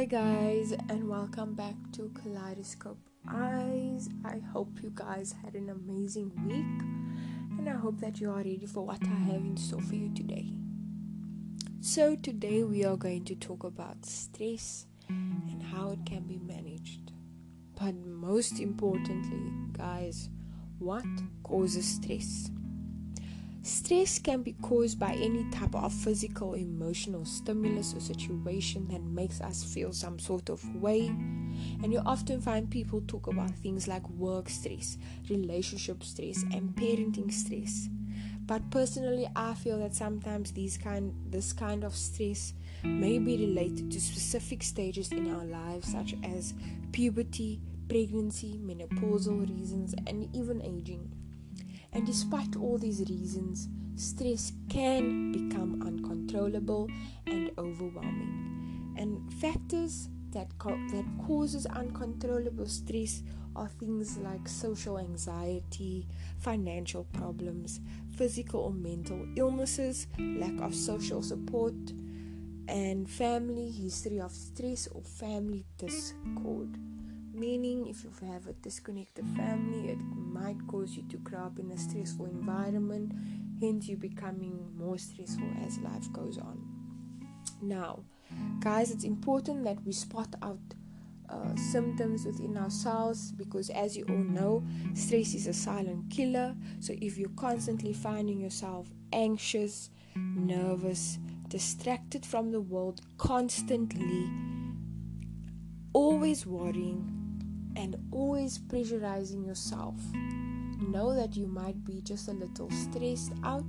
Hi, guys, and welcome back to Kaleidoscope Eyes. I hope you guys had an amazing week, and I hope that you are ready for what I have in store for you today. So, today we are going to talk about stress and how it can be managed. But most importantly, guys, what causes stress? Stress can be caused by any type of physical, emotional stimulus or situation that makes us feel some sort of way. And you often find people talk about things like work stress, relationship stress, and parenting stress. But personally, I feel that sometimes these kind this kind of stress may be related to specific stages in our lives, such as puberty, pregnancy, menopausal reasons, and even aging. And despite all these reasons, stress can become uncontrollable and overwhelming. And factors that co- that causes uncontrollable stress are things like social anxiety, financial problems, physical or mental illnesses, lack of social support, and family history of stress or family discord. Meaning, if you have a disconnected family, it might cause you to grow up in a stressful environment, hence, you becoming more stressful as life goes on. Now, guys, it's important that we spot out uh, symptoms within ourselves because, as you all know, stress is a silent killer. So, if you're constantly finding yourself anxious, nervous, distracted from the world, constantly, always worrying, and always pressurizing yourself. Know that you might be just a little stressed out,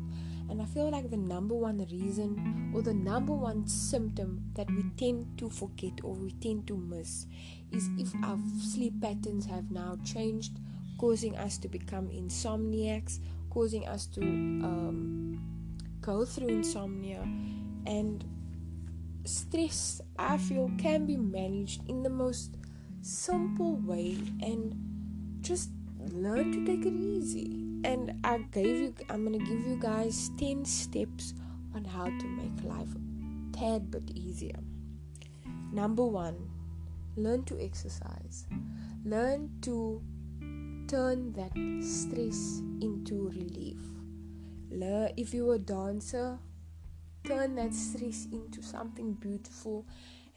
and I feel like the number one reason or the number one symptom that we tend to forget or we tend to miss is if our sleep patterns have now changed, causing us to become insomniacs, causing us to um, go through insomnia and stress i feel can be managed in the most simple way and just learn to take it easy. And I gave you I'm gonna give you guys 10 steps on how to make life a tad bit easier. Number one, learn to exercise. Learn to turn that stress into relief. Learn if you're a dancer, turn that stress into something beautiful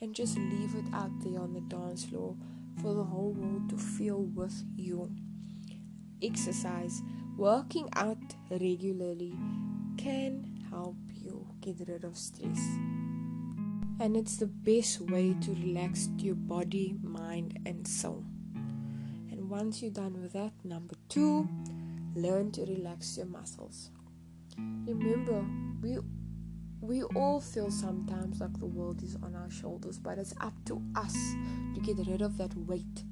and just leave it out there on the dance floor for the whole world to feel with you. Exercise, working out regularly can help you get rid of stress. And it's the best way to relax your body, mind, and soul. And once you're done with that, number two, learn to relax your muscles. Remember, we we all feel sometimes like the world is on our shoulders, but it's up to us to get rid of that weight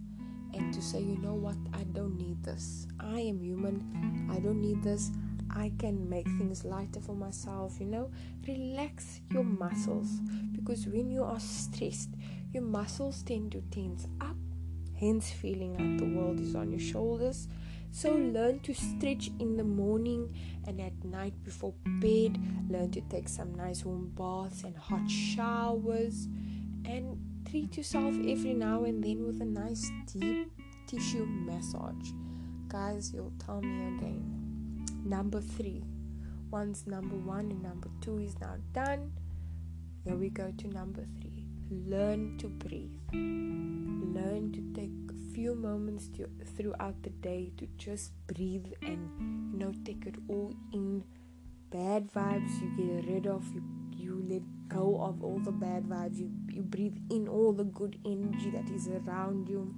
and to say, you know what, I don't need this. I am human, I don't need this. I can make things lighter for myself, you know. Relax your muscles because when you are stressed, your muscles tend to tense up, hence, feeling like the world is on your shoulders so learn to stretch in the morning and at night before bed. Learn to take some nice warm baths and hot showers. And treat yourself every now and then with a nice deep tissue massage. Guys, you'll tell me again. Number three. Once number one and number two is now done, here we go to number three. Learn to breathe. Learn to take few moments to, throughout the day to just breathe and you know take it all in. Bad vibes you get rid of you you let go of all the bad vibes. You you breathe in all the good energy that is around you.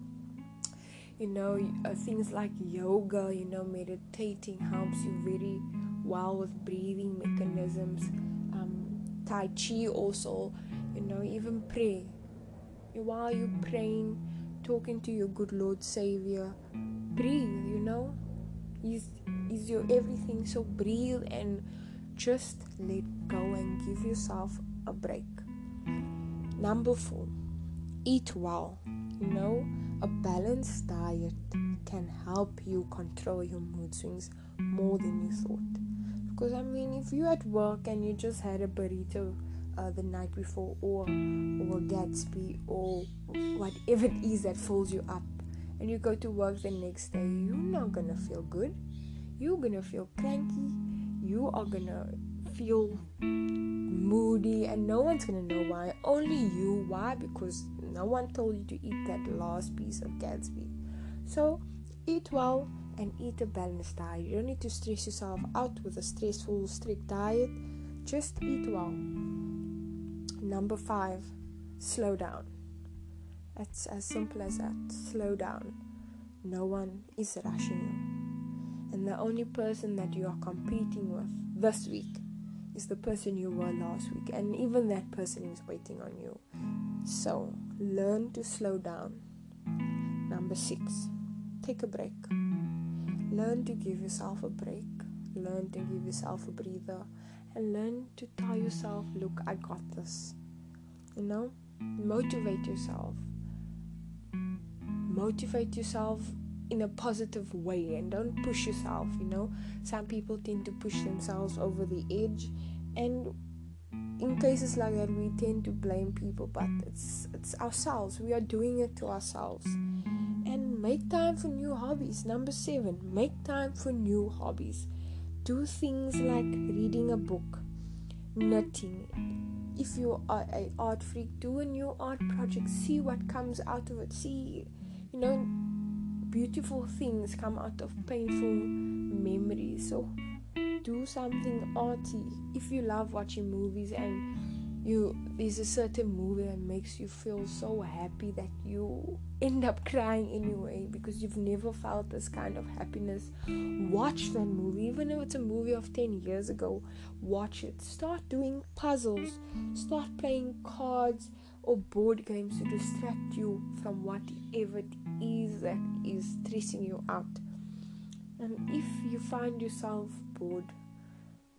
You know uh, things like yoga you know meditating helps you very well with breathing mechanisms. Um, tai chi also you know even pray. While you're praying talking to your good Lord Savior, breathe, you know. He's, he's your everything. So breathe and just let go and give yourself a break. Number four, eat well. You know, a balanced diet can help you control your mood swings more than you thought. Because I mean, if you're at work and you just had a burrito uh, the night before or or Gatsby or whatever it is that fills you up. And you go to work the next day you're not gonna feel good. You're gonna feel cranky. You are gonna feel moody and no one's gonna know why. Only you. Why? Because no one told you to eat that last piece of Gatsby. So eat well and eat a balanced diet. You don't need to stress yourself out with a stressful strict diet. Just eat well Number five, slow down. It's as simple as that. Slow down. No one is rushing you. And the only person that you are competing with this week is the person you were last week. And even that person is waiting on you. So learn to slow down. Number six, take a break. Learn to give yourself a break. Learn to give yourself a breather and learn to tell yourself, look, I got this. You know, motivate yourself. Motivate yourself in a positive way and don't push yourself. You know, some people tend to push themselves over the edge, and in cases like that, we tend to blame people, but it's it's ourselves. We are doing it to ourselves. And make time for new hobbies. Number seven, make time for new hobbies. Do things like reading a book, knitting. If you are a art freak, do a new art project. See what comes out of it. See, you know, beautiful things come out of painful memories. So do something arty. If you love watching movies and you there's a certain movie that makes you feel so happy that you end up crying anyway because you've never felt this kind of happiness. Watch that movie. Even if it's a movie of 10 years ago watch it. Start doing puzzles. Start playing cards or board games to distract you from whatever it is that is stressing you out. And if you find yourself bored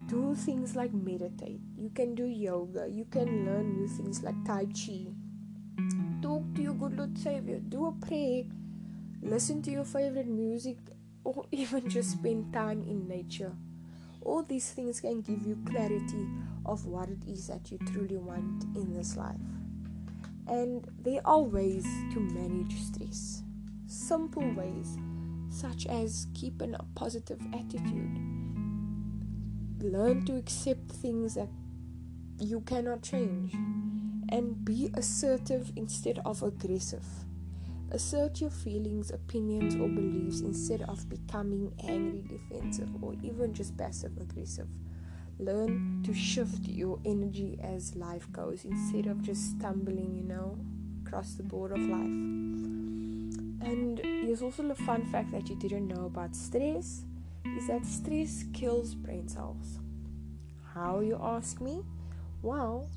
do things like meditate. You can do yoga. You can learn new things like tai chi. Talk to your good lord savior. Do a prayer. Listen to your favorite music or even just spend time in nature. All these things can give you clarity of what it is that you truly want in this life. And there are ways to manage stress. Simple ways such as keeping a positive attitude learn to accept things that you cannot change and be assertive instead of aggressive. Assert your feelings, opinions, or beliefs instead of becoming angry, defensive, or even just passive aggressive. Learn to shift your energy as life goes instead of just stumbling, you know, across the board of life. And here's also a fun fact that you didn't know about stress is that stress kills brain cells. How, you ask me? Well,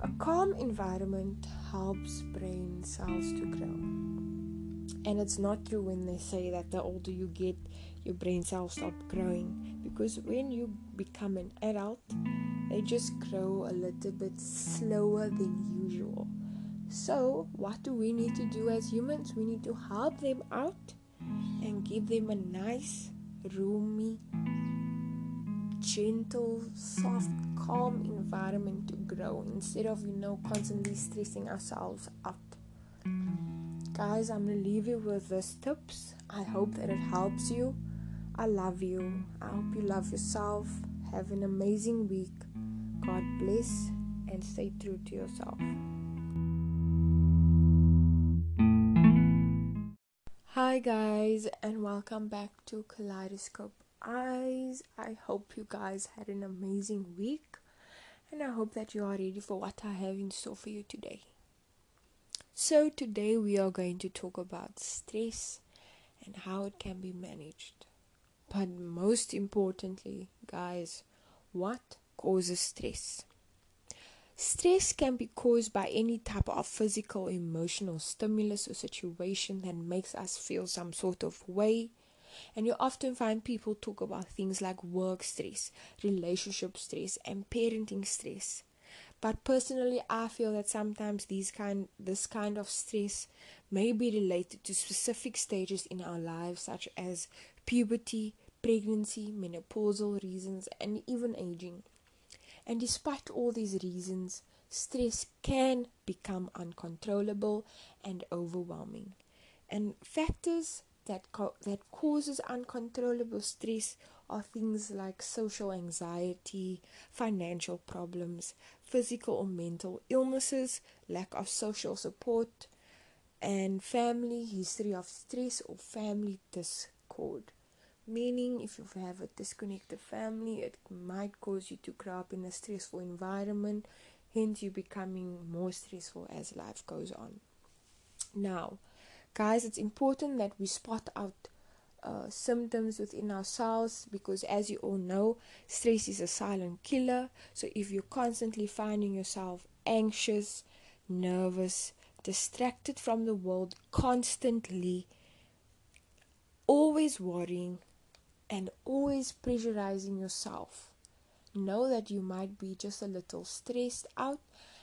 a calm environment helps brain cells to grow. And it's not true when they say that the older you get, your brain cells stop growing. Because when you become an adult, they just grow a little bit slower than usual. So, what do we need to do as humans? We need to help them out and give them a nice roomy, gentle, soft, calm environment to grow instead of, you know, constantly stressing ourselves out. Guys, I'm gonna leave you with these tips. I hope that it helps you. I love you. I hope you love yourself. Have an amazing week. God bless and stay true to yourself. Hi, guys, and welcome back to Kaleidoscope Eyes. I hope you guys had an amazing week, and I hope that you are ready for what I have in store for you today. So, today we are going to talk about stress and how it can be managed. But most importantly, guys, what causes stress? Stress can be caused by any type of physical, emotional stimulus or situation that makes us feel some sort of way. And you often find people talk about things like work stress, relationship stress, and parenting stress. But personally, I feel that sometimes these kind this kind of stress may be related to specific stages in our lives, such as puberty, pregnancy, menopausal reasons, and even aging. And despite all these reasons, stress can become uncontrollable and overwhelming. And factors that co- that causes uncontrollable stress are things like social anxiety, financial problems, physical or mental illnesses, lack of social support, and family history of stress or family discord. Meaning, if you have a disconnected family, it might cause you to grow up in a stressful environment, hence, you becoming more stressful as life goes on. Now, guys, it's important that we spot out uh, symptoms within ourselves because, as you all know, stress is a silent killer. So, if you're constantly finding yourself anxious, nervous, distracted from the world, constantly, always worrying, and always pressurizing yourself, know that you might be just a little stressed out.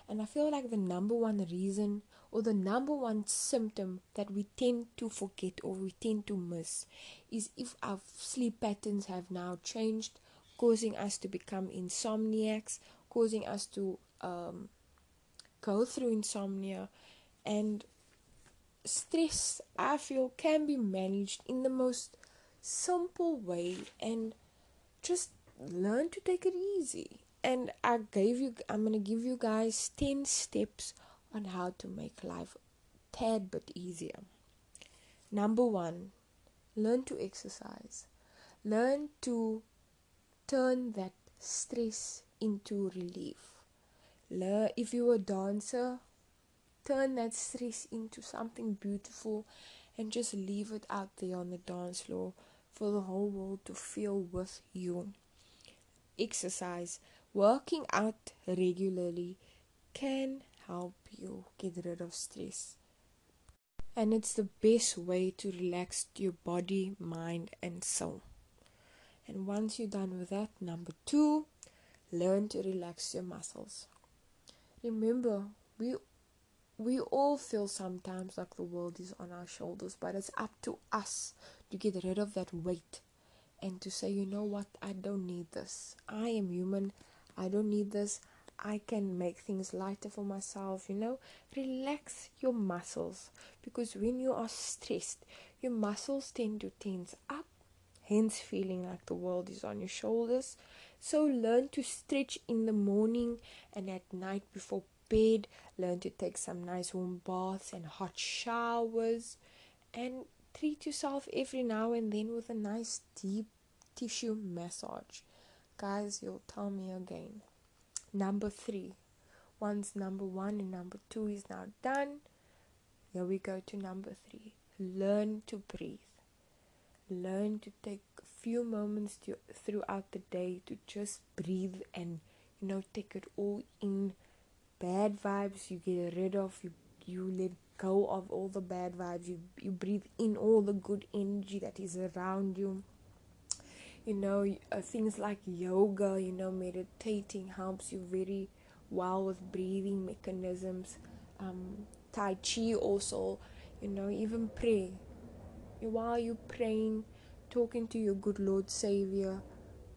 And I feel like the number one reason or the number one symptom that we tend to forget or we tend to miss is if our sleep patterns have now changed, causing us to become insomniacs, causing us to um, go through insomnia. And stress, I feel, can be managed in the most simple way and just learn to take it easy. And I gave you, I'm gonna give you guys 10 steps on how to make life tad bit easier. Number one, learn to exercise. Learn to turn that stress into relief. Learn, if you're a dancer, turn that stress into something beautiful and just leave it out there on the dance floor for the whole world to feel with you. Exercise, working out regularly can help you get rid of stress. And it's the best way to relax your body, mind, and soul. And once you're done with that, number two, learn to relax your muscles. Remember, we we all feel sometimes like the world is on our shoulders, but it's up to us to get rid of that weight and to say, you know what, I don't need this. I am human. I don't need this. I can make things lighter for myself, you know. Relax your muscles because when you are stressed, your muscles tend to tense up, hence feeling like the world is on your shoulders. So learn to stretch in the morning and at night before bed. Learn to take some nice warm baths and hot showers and treat yourself every now and then with a nice deep tissue massage. Guys, you'll tell me again. Number three. Once number one and number two is now done, here we go to number three. Learn to breathe. Learn to take a few moments to, throughout the day to just breathe and you know take it all in. Bad vibes you get rid of. You you let go of all the bad vibes. You you breathe in all the good energy that is around you you know uh, things like yoga you know meditating helps you very well with breathing mechanisms um, tai chi also you know even pray while you're praying talking to your good lord savior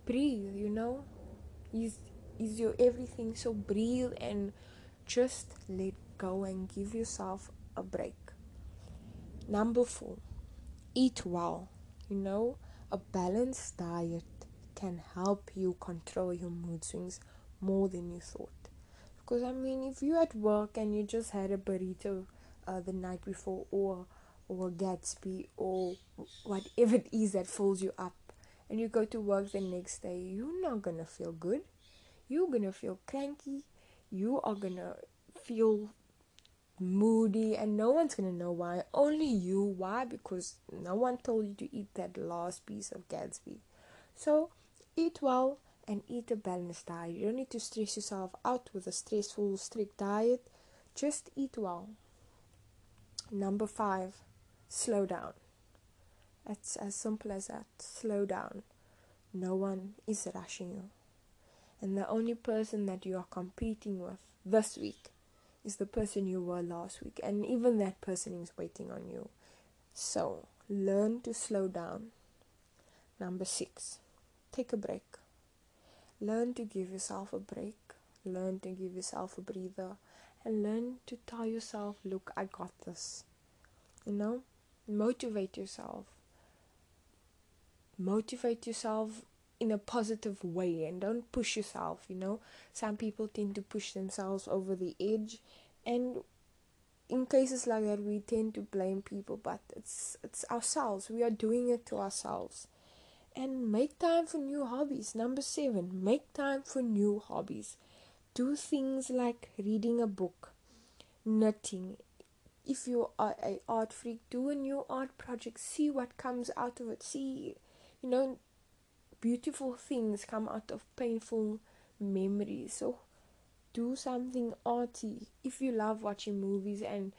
breathe you know is is your everything so breathe and just let go and give yourself a break number 4 eat well you know a balanced diet can help you control your mood swings more than you thought. Because I mean, if you're at work and you just had a burrito uh, the night before, or or Gatsby, or whatever it is that fills you up, and you go to work the next day, you're not gonna feel good. You're gonna feel cranky. You are gonna feel moody and no one's gonna know why. Only you. Why? Because no one told you to eat that last piece of gatsby. So eat well and eat a balanced diet. You don't need to stress yourself out with a stressful strict diet. Just eat well. Number five slow down. It's as simple as that. Slow down. No one is rushing you and the only person that you are competing with this week is the person you were last week, and even that person is waiting on you. So, learn to slow down. Number six, take a break. Learn to give yourself a break. Learn to give yourself a breather. And learn to tell yourself, look, I got this. You know? Motivate yourself. Motivate yourself in a positive way and don't push yourself, you know. Some people tend to push themselves over the edge and in cases like that we tend to blame people but it's it's ourselves. We are doing it to ourselves. And make time for new hobbies. Number 7 make time for new hobbies. Do things like reading a book knitting. If you are a art freak do a new art project. See what comes out of it. See you know beautiful things come out of painful memories so do something arty. If you love watching movies and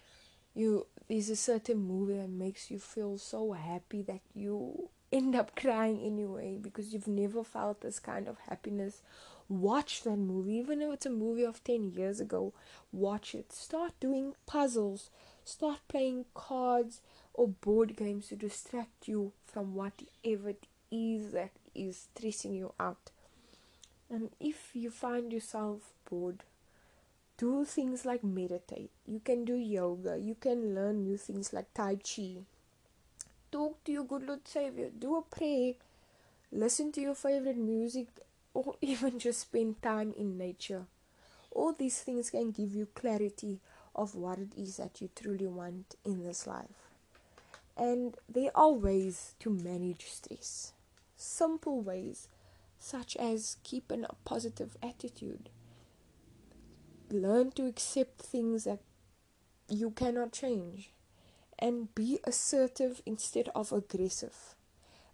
you there's a certain movie that makes you feel so happy that you end up crying anyway because you've never felt this kind of happiness. Watch that movie, even if it's a movie of 10 years ago. Watch it. Start doing puzzles. Start playing cards or board games to distract you from whatever it is that is stressing you out. And if you find yourself bored, do things like meditate. You can do yoga. You can learn new things like Tai Chi. Talk to your good Lord Savior. Do a prayer. Listen to your favorite music or even just spend time in nature. All these things can give you clarity of what it is that you truly want in this life. And there are ways to manage stress. Simple ways, such as keeping a positive attitude learn to accept things that you cannot change and be assertive instead of aggressive.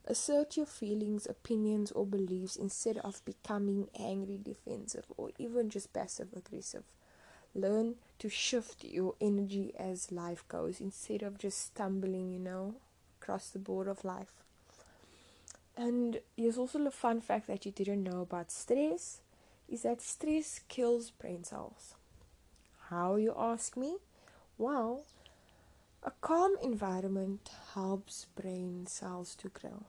Assert your feelings, opinions, or beliefs instead of becoming angry, defensive, or even just passive aggressive. Learn to shift your energy as life goes instead of just stumbling, you know, across the board of life. And here's also a fun fact that you didn't know about stress is that stress kills brain cells. How, you ask me? Well, a calm environment helps brain cells to grow.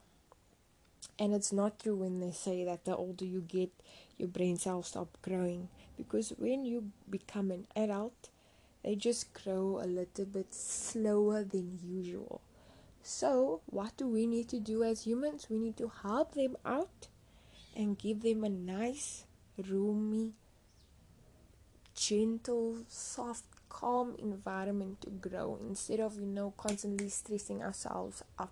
And it's not true when they say that the older you get, your brain cells stop growing. Because when you become an adult, they just grow a little bit slower than usual. So, what do we need to do as humans? We need to help them out and give them a nice roomy, gentle, soft, calm environment to grow instead of, you know, constantly stressing ourselves out.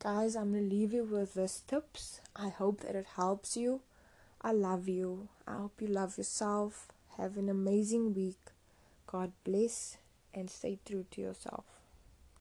Guys, I'm gonna leave you with this tips. I hope that it helps you. I love you. I hope you love yourself. Have an amazing week. God bless and stay true to yourself.